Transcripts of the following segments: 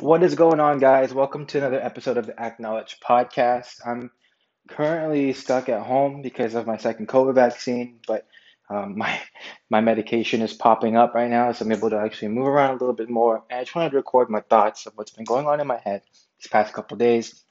What is going on, guys? Welcome to another episode of the Acknowledge podcast. I'm currently stuck at home because of my second COVID vaccine, but um, my my medication is popping up right now, so I'm able to actually move around a little bit more. And I just wanted to record my thoughts of what's been going on in my head these past couple days.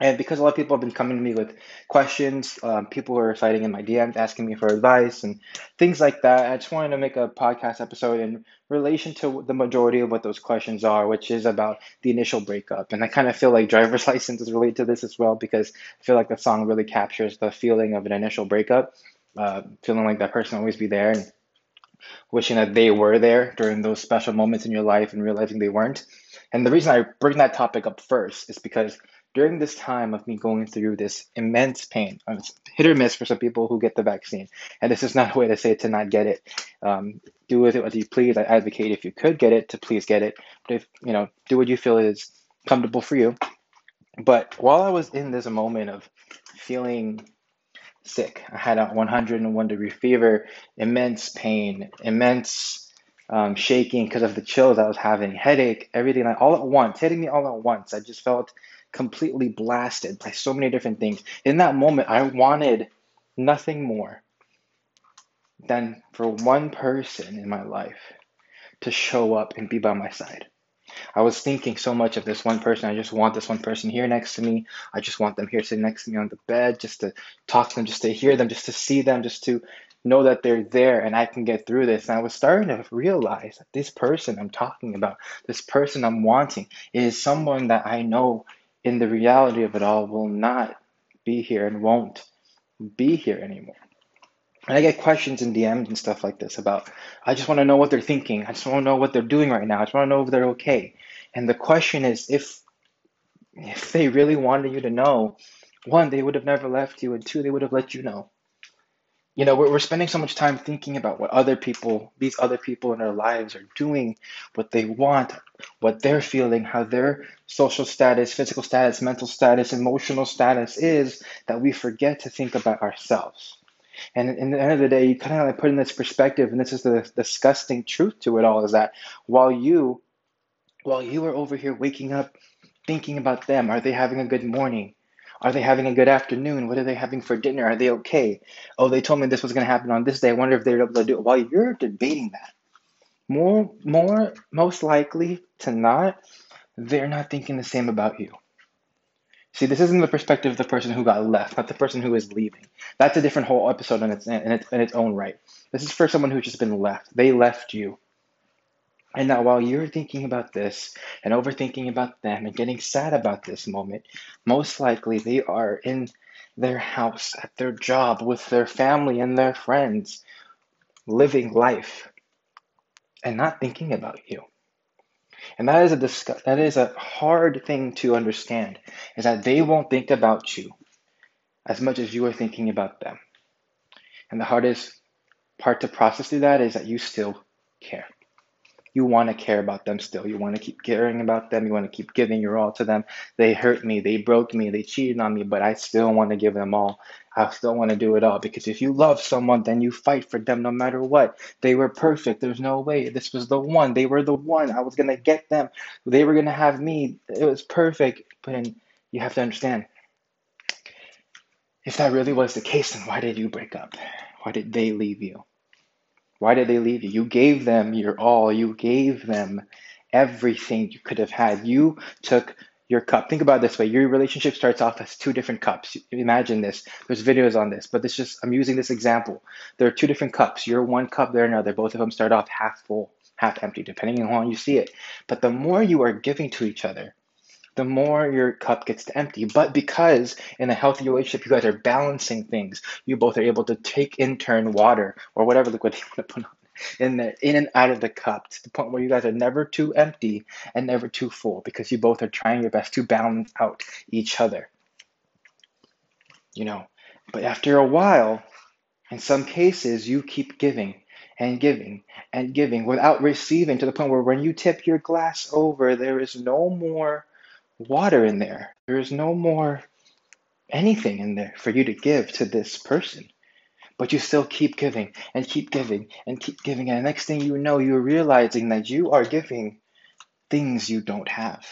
And because a lot of people have been coming to me with questions, um, people are citing in my DMs asking me for advice and things like that. I just wanted to make a podcast episode in relation to the majority of what those questions are, which is about the initial breakup. And I kind of feel like driver's license is related to this as well because I feel like the song really captures the feeling of an initial breakup, uh, feeling like that person will always be there and wishing that they were there during those special moments in your life and realizing they weren't. And the reason I bring that topic up first is because during this time of me going through this immense pain, uh, it's hit or miss for some people who get the vaccine, and this is not a way to say to not get it. Um, do with it what you please. I advocate if you could get it to please get it, but if you know, do what you feel is comfortable for you. But while I was in this moment of feeling sick, I had a 101 degree fever, immense pain, immense um, shaking because of the chills I was having, headache, everything like all at once, hitting me all at once. I just felt completely blasted by so many different things. In that moment, I wanted nothing more than for one person in my life to show up and be by my side. I was thinking so much of this one person. I just want this one person here next to me. I just want them here sitting next to me on the bed, just to talk to them, just to hear them, just to see them, just to know that they're there and I can get through this. And I was starting to realize that this person I'm talking about, this person I'm wanting, is someone that I know in the reality of it all will not be here and won't be here anymore. And I get questions in DMs and stuff like this about, I just want to know what they're thinking. I just want to know what they're doing right now. I just want to know if they're okay. And the question is, if if they really wanted you to know, one, they would have never left you, and two, they would have let you know you know we're, we're spending so much time thinking about what other people these other people in our lives are doing what they want what they're feeling how their social status physical status mental status emotional status is that we forget to think about ourselves. And in the end of the day you kind of like put in this perspective and this is the disgusting truth to it all is that while you while you are over here waking up thinking about them are they having a good morning are they having a good afternoon? What are they having for dinner? Are they okay? Oh, they told me this was going to happen on this day. I wonder if they're able to do it. While you're debating that, more, more, most likely to not, they're not thinking the same about you. See, this isn't the perspective of the person who got left, not the person who is leaving. That's a different whole episode in its, in its, in its own right. This is for someone who's just been left. They left you. And now, while you're thinking about this and overthinking about them and getting sad about this moment, most likely they are in their house, at their job, with their family and their friends, living life and not thinking about you. And that is a that is a hard thing to understand is that they won't think about you as much as you are thinking about them. And the hardest part to process through that is that you still care you want to care about them still. You want to keep caring about them. You want to keep giving your all to them. They hurt me. They broke me. They cheated on me, but I still want to give them all. I still want to do it all because if you love someone, then you fight for them no matter what. They were perfect. There's no way. This was the one. They were the one. I was going to get them. They were going to have me. It was perfect. But you have to understand if that really was the case, then why did you break up? Why did they leave you? Why did they leave you? You gave them your all. You gave them everything you could have had. You took your cup. Think about this way. Your relationship starts off as two different cups. Imagine this. There's videos on this, but this just I'm using this example. There are two different cups. You're one cup, they're another. Both of them start off half full, half empty, depending on how you see it. But the more you are giving to each other, the more your cup gets to empty. But because in a healthy relationship, you guys are balancing things, you both are able to take in turn water or whatever liquid you want to put on in the in and out of the cup to the point where you guys are never too empty and never too full because you both are trying your best to balance out each other. You know, but after a while, in some cases, you keep giving and giving and giving without receiving to the point where when you tip your glass over, there is no more water in there. There is no more anything in there for you to give to this person. But you still keep giving and keep giving and keep giving. And the next thing you know, you're realizing that you are giving things you don't have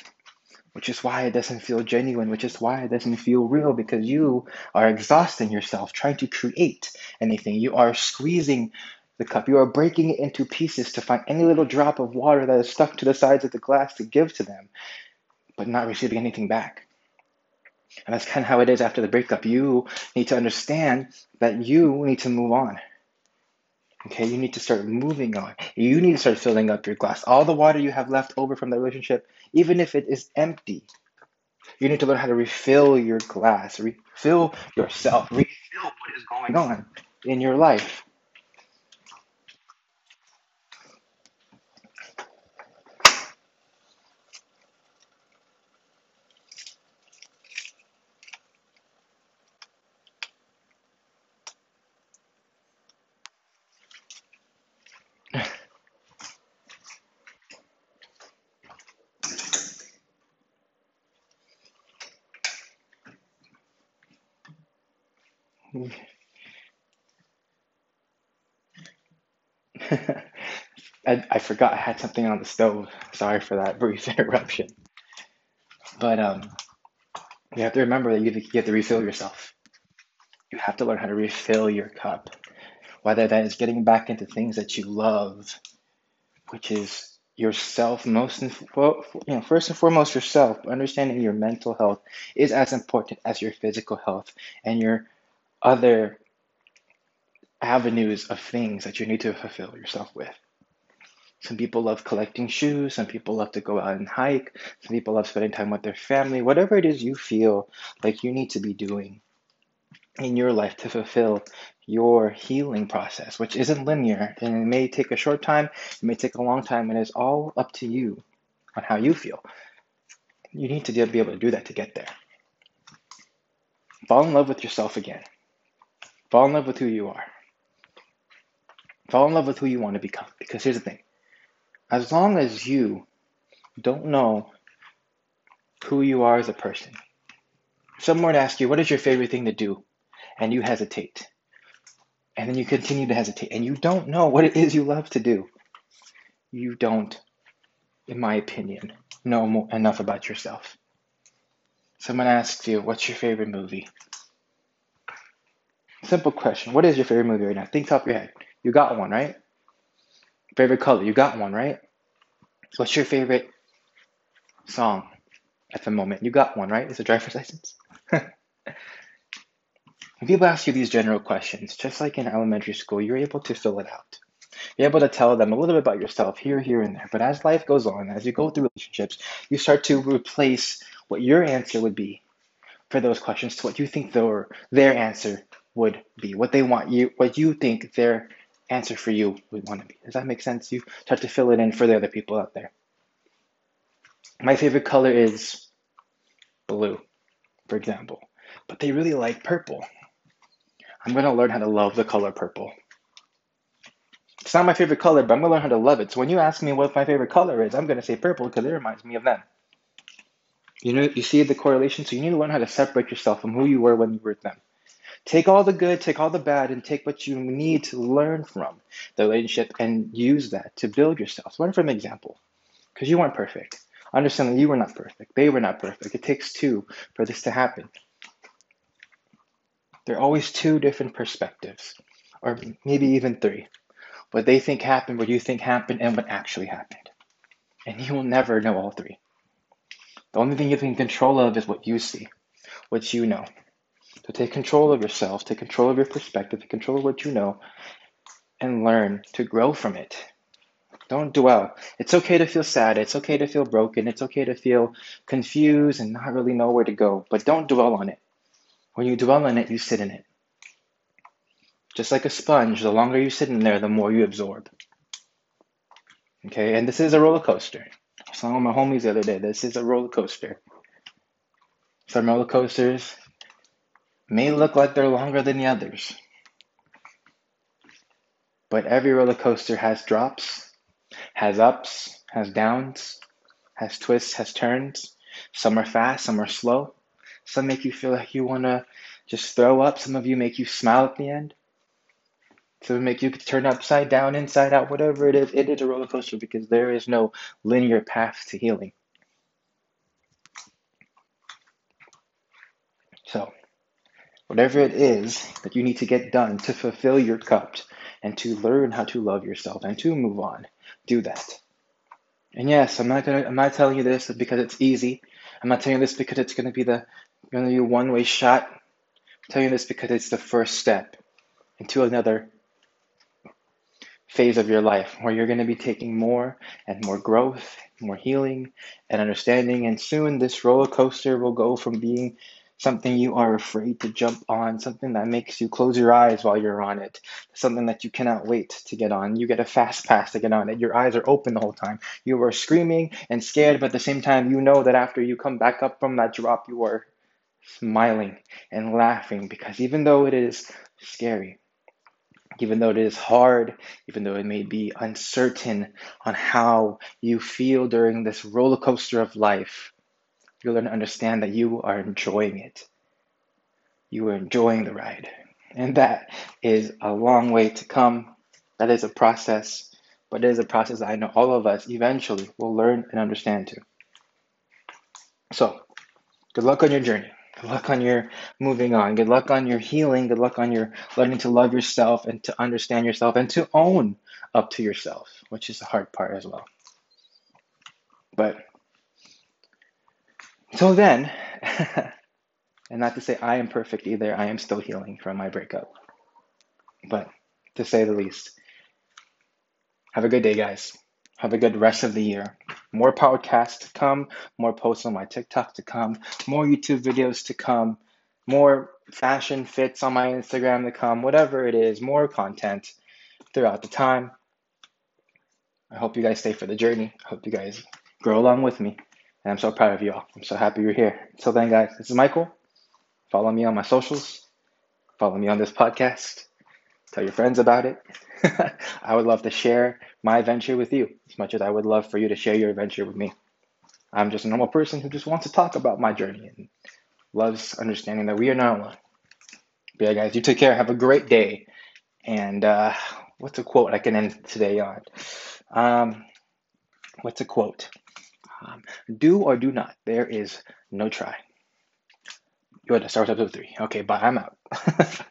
which is why it doesn't feel genuine, which is why it doesn't feel real because you are exhausting yourself trying to create anything. You are squeezing the cup, you are breaking it into pieces to find any little drop of water that is stuck to the sides of the glass to give to them, but not receiving anything back. And that's kind of how it is after the breakup. You need to understand that you need to move on. Okay, you need to start moving on. You need to start filling up your glass. All the water you have left over from the relationship, even if it is empty, you need to learn how to refill your glass, refill yourself, refill what is going on in your life. I, I forgot I had something on the stove. Sorry for that brief interruption. But um, you have to remember that you have, to, you have to refill yourself. You have to learn how to refill your cup, whether that is getting back into things that you love, which is yourself most and you know first and foremost yourself. Understanding your mental health is as important as your physical health and your other avenues of things that you need to fulfill yourself with. Some people love collecting shoes, some people love to go out and hike, some people love spending time with their family, whatever it is you feel like you need to be doing in your life to fulfill your healing process, which isn't linear and it may take a short time, it may take a long time, and it's all up to you on how you feel. You need to be able to do that to get there. Fall in love with yourself again. Fall in love with who you are. Fall in love with who you want to become. Because here's the thing as long as you don't know who you are as a person, someone would ask you, What is your favorite thing to do? And you hesitate. And then you continue to hesitate. And you don't know what it is you love to do. You don't, in my opinion, know enough about yourself. Someone asks you, What's your favorite movie? Simple question. What is your favorite movie right now? Think top of your head. You got one, right? Favorite color? You got one, right? What's your favorite song at the moment? You got one, right? Is a driver's license? when people ask you these general questions, just like in elementary school, you're able to fill it out. You're able to tell them a little bit about yourself here, here, and there. But as life goes on, as you go through relationships, you start to replace what your answer would be for those questions to what you think their, their answer would be, what they want you, what you think their answer for you would want to be. Does that make sense? You start to fill it in for the other people out there. My favorite color is blue, for example, but they really like purple. I'm going to learn how to love the color purple. It's not my favorite color, but I'm going to learn how to love it. So when you ask me what my favorite color is, I'm going to say purple because it reminds me of them. You know, you see the correlation, so you need to learn how to separate yourself from who you were when you were them. Take all the good, take all the bad, and take what you need to learn from the relationship and use that to build yourself. Learn from example, because you weren't perfect. Understand that you were not perfect. They were not perfect. It takes two for this to happen. There are always two different perspectives, or maybe even three. What they think happened, what you think happened, and what actually happened. And you will never know all three. The only thing you can control of is what you see, what you know. So take control of yourself, take control of your perspective, take control of what you know, and learn to grow from it. Don't dwell. It's okay to feel sad. It's okay to feel broken. It's okay to feel confused and not really know where to go. But don't dwell on it. When you dwell on it, you sit in it. Just like a sponge, the longer you sit in there, the more you absorb. Okay, and this is a roller coaster. I was telling my homies the other day, this is a roller coaster. Some roller coasters may look like they're longer than the others. But every roller coaster has drops, has ups, has downs, has twists, has turns. Some are fast, some are slow. Some make you feel like you want to just throw up. Some of you make you smile at the end. to make you turn upside down, inside out, whatever it is. It is a roller coaster because there is no linear path to healing. So, whatever it is that you need to get done to fulfill your cup and to learn how to love yourself and to move on, do that. And yes, I'm not gonna I'm not telling you this because it's easy. I'm not telling you this because it's gonna be the gonna be a one-way shot. I'm telling you this because it's the first step into another phase of your life where you're going to be taking more and more growth, more healing and understanding. And soon this roller coaster will go from being something you are afraid to jump on, something that makes you close your eyes while you're on it, something that you cannot wait to get on. You get a fast pass to get on it. Your eyes are open the whole time. You are screaming and scared, but at the same time, you know that after you come back up from that drop, you are smiling and laughing because even though it is scary, even though it is hard, even though it may be uncertain on how you feel during this roller coaster of life, you learn to understand that you are enjoying it. You are enjoying the ride. And that is a long way to come. That is a process, but it is a process that I know all of us eventually will learn and understand too. So, good luck on your journey. Good luck on your moving on. Good luck on your healing. Good luck on your learning to love yourself and to understand yourself and to own up to yourself, which is the hard part as well. But so then, and not to say I am perfect either, I am still healing from my breakup. But to say the least, have a good day, guys. Have a good rest of the year. More podcasts to come, more posts on my TikTok to come, more YouTube videos to come, more fashion fits on my Instagram to come, whatever it is, more content throughout the time. I hope you guys stay for the journey. I hope you guys grow along with me. And I'm so proud of you all. I'm so happy you're here. Until then, guys, this is Michael. Follow me on my socials. Follow me on this podcast. Tell your friends about it. I would love to share my adventure with you as much as I would love for you to share your adventure with me. I'm just a normal person who just wants to talk about my journey and loves understanding that we are not alone. But yeah, guys, you take care. Have a great day. And uh, what's a quote I can end today on? Um, what's a quote? Um, do or do not. There is no try. Yoda, Star Wars Episode 3. Okay, bye. I'm out.